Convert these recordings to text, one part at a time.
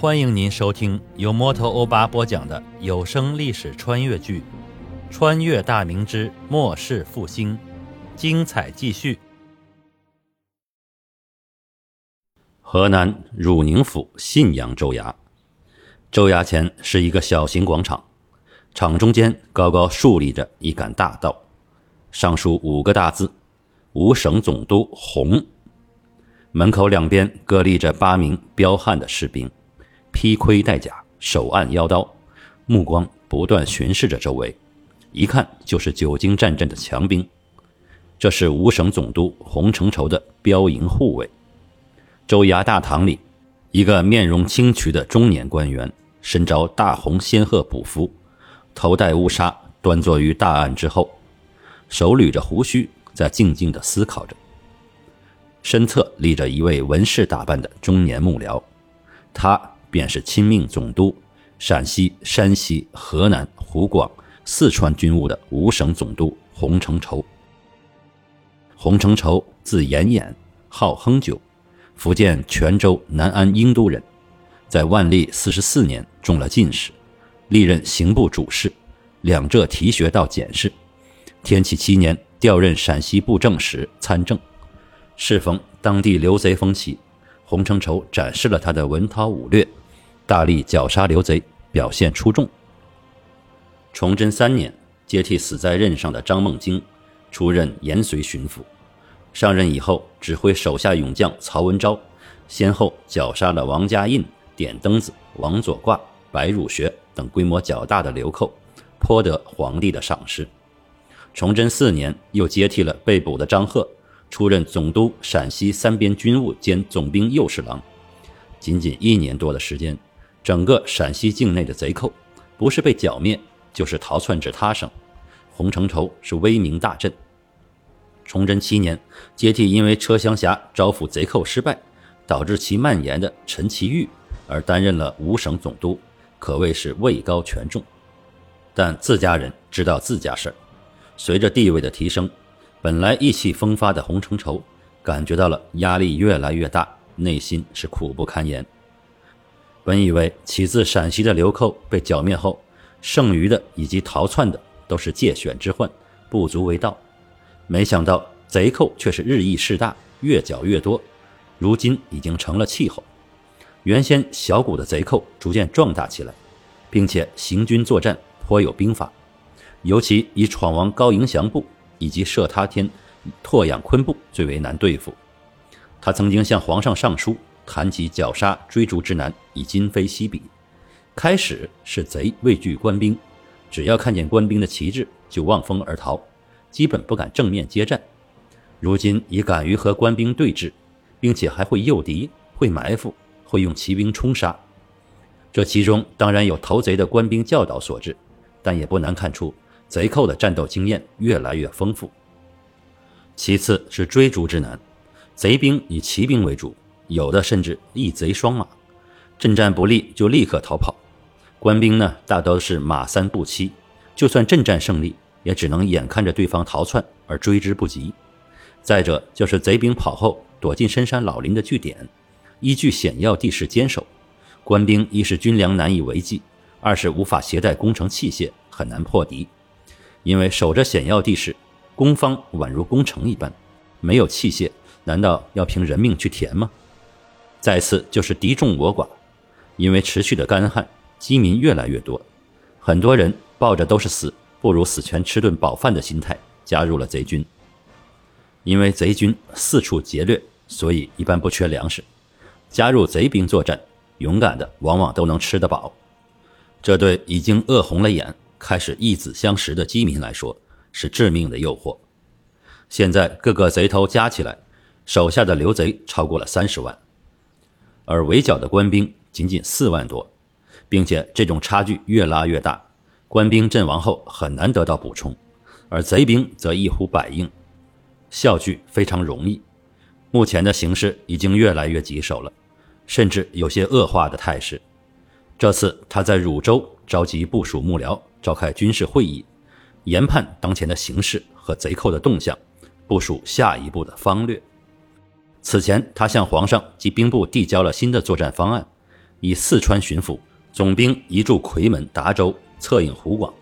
欢迎您收听由摩托欧巴播讲的有声历史穿越剧《穿越大明之末世复兴》，精彩继续。河南汝宁府信阳州衙，州衙前是一个小型广场，场中间高高竖立着一杆大刀，上书五个大字：“五省总督洪。”门口两边各立着八名彪悍的士兵，披盔戴甲，手按腰刀，目光不断巡视着周围，一看就是久经战阵的强兵。这是五省总督洪承畴的标营护卫。州衙大堂里，一个面容清癯的中年官员，身着大红仙鹤补服，头戴乌纱，端坐于大案之后，手捋着胡须，在静静地思考着。身侧立着一位文士打扮的中年幕僚，他便是亲命总督陕西、山西、河南、湖广、四川军务的五省总督洪承畴。洪承畴字延衍，号亨九，福建泉州南安英都人，在万历四十四年中了进士，历任刑部主事，两浙提学道检事。天启七年调任陕西布政使参政。适逢当地刘贼风起，洪承畴展示了他的文韬武略，大力绞杀刘贼，表现出众。崇祯三年，接替死在任上的张梦京出任延绥巡抚。上任以后，指挥手下勇将曹文昭，先后绞杀了王家印、点灯子、王左挂、白汝学等规模较大的流寇，颇得皇帝的赏识。崇祯四年，又接替了被捕的张贺。出任总督陕西三边军务兼总兵右侍郎，仅仅一年多的时间，整个陕西境内的贼寇，不是被剿灭，就是逃窜至他省。洪承畴是威名大振。崇祯七年，接替因为车厢峡招抚贼寇失败，导致其蔓延的陈其玉，而担任了五省总督，可谓是位高权重。但自家人知道自家事儿，随着地位的提升。本来意气风发的洪承畴，感觉到了压力越来越大，内心是苦不堪言。本以为起自陕西的流寇被剿灭后，剩余的以及逃窜的都是借选之患，不足为道。没想到贼寇却是日益势大，越剿越多，如今已经成了气候。原先小股的贼寇逐渐壮大起来，并且行军作战颇有兵法，尤其以闯王高迎祥部。以及射他天、拓养昆部最为难对付。他曾经向皇上上书，谈及绞杀追逐之难，已今非昔比。开始是贼畏惧官兵，只要看见官兵的旗帜就望风而逃，基本不敢正面接战。如今已敢于和官兵对峙，并且还会诱敌、会埋伏、会用骑兵冲杀。这其中当然有头贼的官兵教导所致，但也不难看出。贼寇的战斗经验越来越丰富。其次是追逐之难，贼兵以骑兵为主，有的甚至一贼双马，阵战不利就立刻逃跑。官兵呢，大都是马三步七，就算阵战胜利，也只能眼看着对方逃窜而追之不及。再者就是贼兵跑后躲进深山老林的据点，依据险要地势坚守。官兵一是军粮难以为继，二是无法携带攻城器械，很难破敌。因为守着险要地势，攻方宛如攻城一般，没有器械，难道要凭人命去填吗？再次就是敌众我寡，因为持续的干旱，饥民越来越多，很多人抱着都是死不如死全吃顿饱饭的心态加入了贼军。因为贼军四处劫掠，所以一般不缺粮食，加入贼兵作战，勇敢的往往都能吃得饱。这对已经饿红了眼。开始义子相识的饥民来说是致命的诱惑。现在各个贼头加起来，手下的刘贼超过了三十万，而围剿的官兵仅仅四万多，并且这种差距越拉越大。官兵阵亡后很难得到补充，而贼兵则一呼百应，效聚非常容易。目前的形势已经越来越棘手了，甚至有些恶化的态势。这次他在汝州召集部署幕僚。召开军事会议，研判当前的形势和贼寇的动向，部署下一步的方略。此前，他向皇上及兵部递交了新的作战方案，以四川巡抚总兵移驻夔门、达州，策应湖广；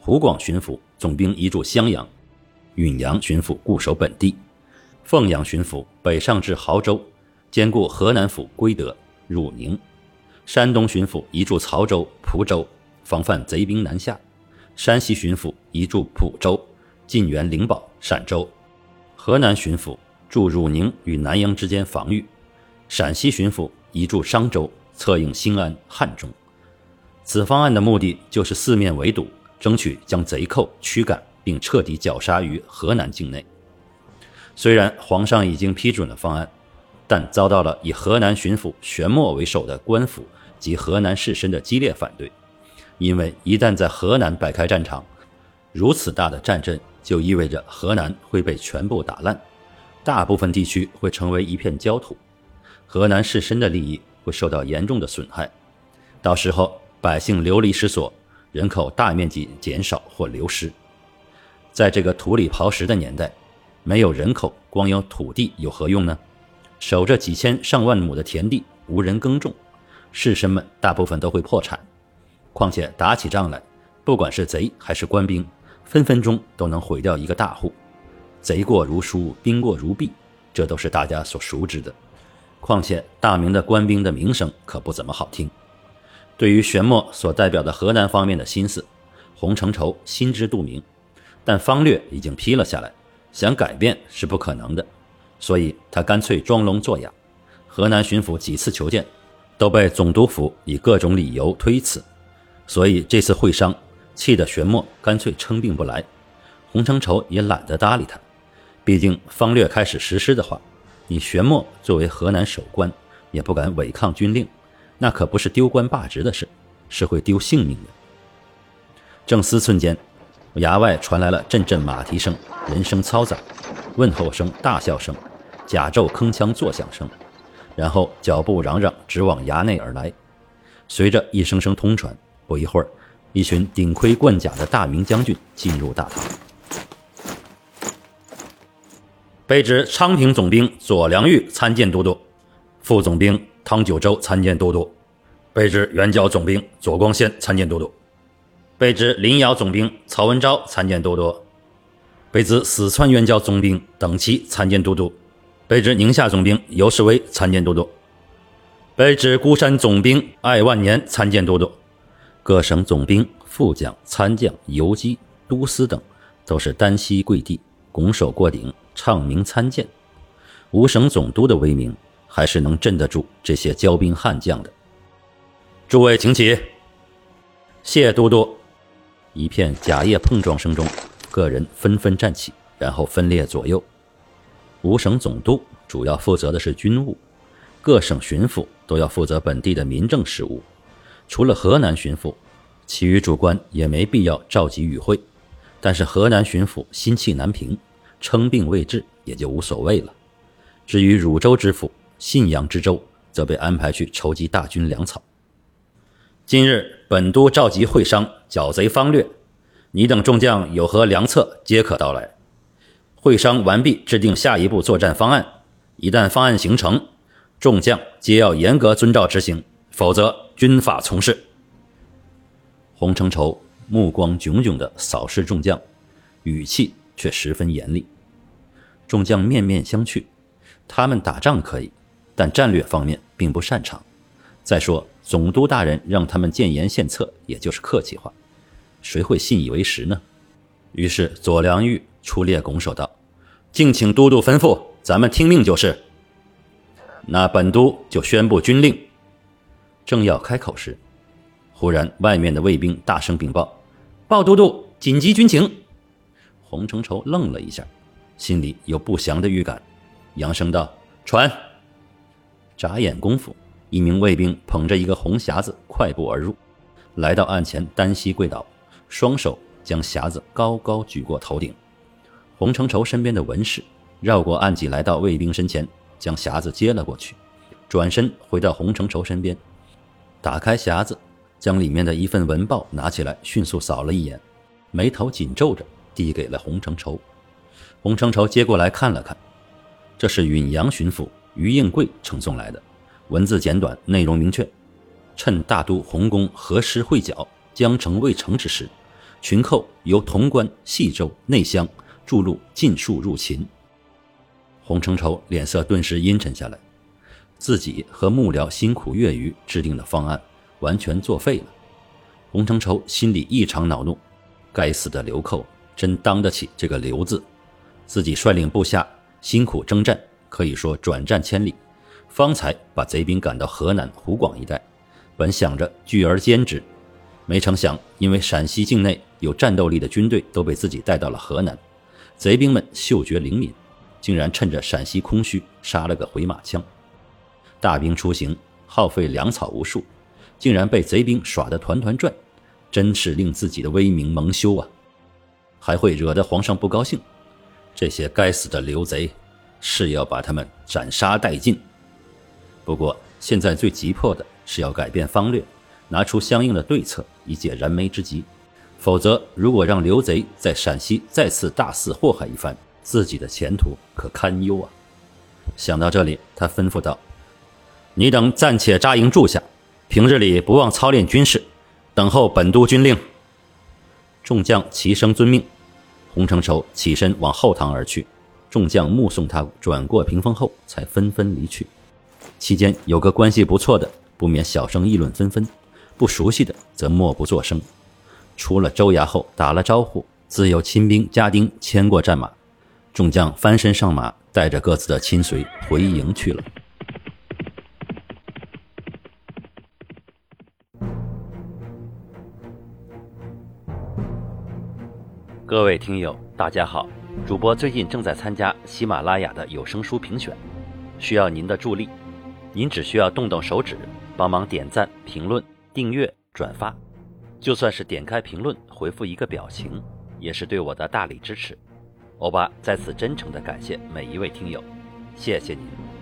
湖广巡抚总兵移驻襄阳；允阳巡抚固守本地；凤阳巡抚北上至亳州，兼顾河南府归德、汝宁；山东巡抚移驻曹州、蒲州，防范贼兵南下；山西巡抚移驻蒲州，进援灵宝、陕州；河南巡抚驻汝宁与南阳之间防御；陕西巡抚移驻商州。策应兴安、汉中，此方案的目的就是四面围堵，争取将贼寇驱赶并彻底绞杀于河南境内。虽然皇上已经批准了方案，但遭到了以河南巡抚玄默为首的官府及河南士绅的激烈反对。因为一旦在河南摆开战场，如此大的战阵就意味着河南会被全部打烂，大部分地区会成为一片焦土，河南士绅的利益。会受到严重的损害，到时候百姓流离失所，人口大面积减少或流失。在这个土里刨食的年代，没有人口，光有土地有何用呢？守着几千上万亩的田地，无人耕种，士绅们大部分都会破产。况且打起仗来，不管是贼还是官兵，分分钟都能毁掉一个大户。贼过如书，兵过如敝，这都是大家所熟知的。况且大明的官兵的名声可不怎么好听。对于玄默所代表的河南方面的心思，洪承畴心知肚明，但方略已经批了下来，想改变是不可能的，所以他干脆装聋作哑。河南巡抚几次求见，都被总督府以各种理由推辞，所以这次会商气得玄默干脆称病不来。洪承畴也懒得搭理他，毕竟方略开始实施的话。你玄默作为河南守官，也不敢违抗军令，那可不是丢官罢职的事，是会丢性命的。正思忖间，衙外传来了阵阵马蹄声、人声嘈杂、问候声、大笑声、甲胄铿锵作响声，然后脚步嚷嚷直往衙内而来。随着一声声通传，不一会儿，一群顶盔贯甲的大明将军进入大堂。卑职昌平总兵左良玉参见都督，副总兵汤九州参见都督，卑职援剿总兵左光宪参见都督，卑职临洮总兵曹文昭参见都督，卑职四川援剿总兵邓启参见都督，卑职宁夏总兵尤世威参见都督，卑职孤山总兵艾万年参见都督。各省总兵、副将、参将、游击、都司等，都是单膝跪地，拱手过顶。唱名参见，五省总督的威名还是能镇得住这些骄兵悍将的。诸位请起，谢都督。一片甲叶碰撞声中，个人纷纷站起，然后分列左右。五省总督主要负责的是军务，各省巡抚都要负责本地的民政事务。除了河南巡抚，其余主官也没必要召集与会。但是河南巡抚心气难平。称病未治，也就无所谓了。至于汝州知府信阳知州，则被安排去筹集大军粮草。今日本都召集会商剿贼方略，你等众将有何良策，皆可到来。会商完毕，制定下一步作战方案。一旦方案形成，众将皆要严格遵照执行，否则军法从事。洪承畴目光炯炯地扫视众将，语气却十分严厉。众将面面相觑，他们打仗可以，但战略方面并不擅长。再说，总督大人让他们建言献策，也就是客气话，谁会信以为实呢？于是左良玉出列拱手道：“敬请都督吩咐，咱们听命就是。”那本都就宣布军令。正要开口时，忽然外面的卫兵大声禀报：“报都督，紧急军情！”洪承畴愣了一下。心里有不祥的预感，扬声道：“传！”眨眼功夫，一名卫兵捧着一个红匣子快步而入，来到案前，单膝跪倒，双手将匣子高高举过头顶。洪承畴身边的文士绕过案几，来到卫兵身前，将匣子接了过去，转身回到洪承畴身边，打开匣子，将里面的一份文报拿起来，迅速扫了一眼，眉头紧皱着，递给了洪承畴。洪承畴接过来看了看，这是允阳巡抚于应贵呈送来的，文字简短，内容明确。趁大都洪公何时会剿，江城未成之时，群寇由潼关、西州、内乡筑路尽数入秦。洪承畴脸色顿时阴沉下来，自己和幕僚辛苦月余制定的方案完全作废了。洪承畴心里异常恼怒，该死的流寇真当得起这个“流”字。自己率领部下辛苦征战，可以说转战千里，方才把贼兵赶到河南、湖广一带，本想着聚而歼之，没成想因为陕西境内有战斗力的军队都被自己带到了河南，贼兵们嗅觉灵敏。竟然趁着陕西空虚，杀了个回马枪。大兵出行，耗费粮草无数，竟然被贼兵耍得团团转，真是令自己的威名蒙羞啊！还会惹得皇上不高兴。这些该死的刘贼，是要把他们斩杀殆尽。不过现在最急迫的是要改变方略，拿出相应的对策，以解燃眉之急。否则，如果让刘贼在陕西再次大肆祸害一番，自己的前途可堪忧啊！想到这里，他吩咐道：“你等暂且扎营住下，平日里不忘操练军事，等候本都军令。”众将齐声遵命。洪承畴起身往后堂而去，众将目送他转过屏风后，才纷纷离去。期间有个关系不错的，不免小声议论纷纷；不熟悉的，则默不作声。出了州衙后，打了招呼，自有亲兵家丁牵过战马。众将翻身上马，带着各自的亲随回营去了。各位听友，大家好！主播最近正在参加喜马拉雅的有声书评选，需要您的助力。您只需要动动手指，帮忙点赞、评论、订阅、转发，就算是点开评论回复一个表情，也是对我的大力支持。欧巴在此真诚的感谢每一位听友，谢谢您。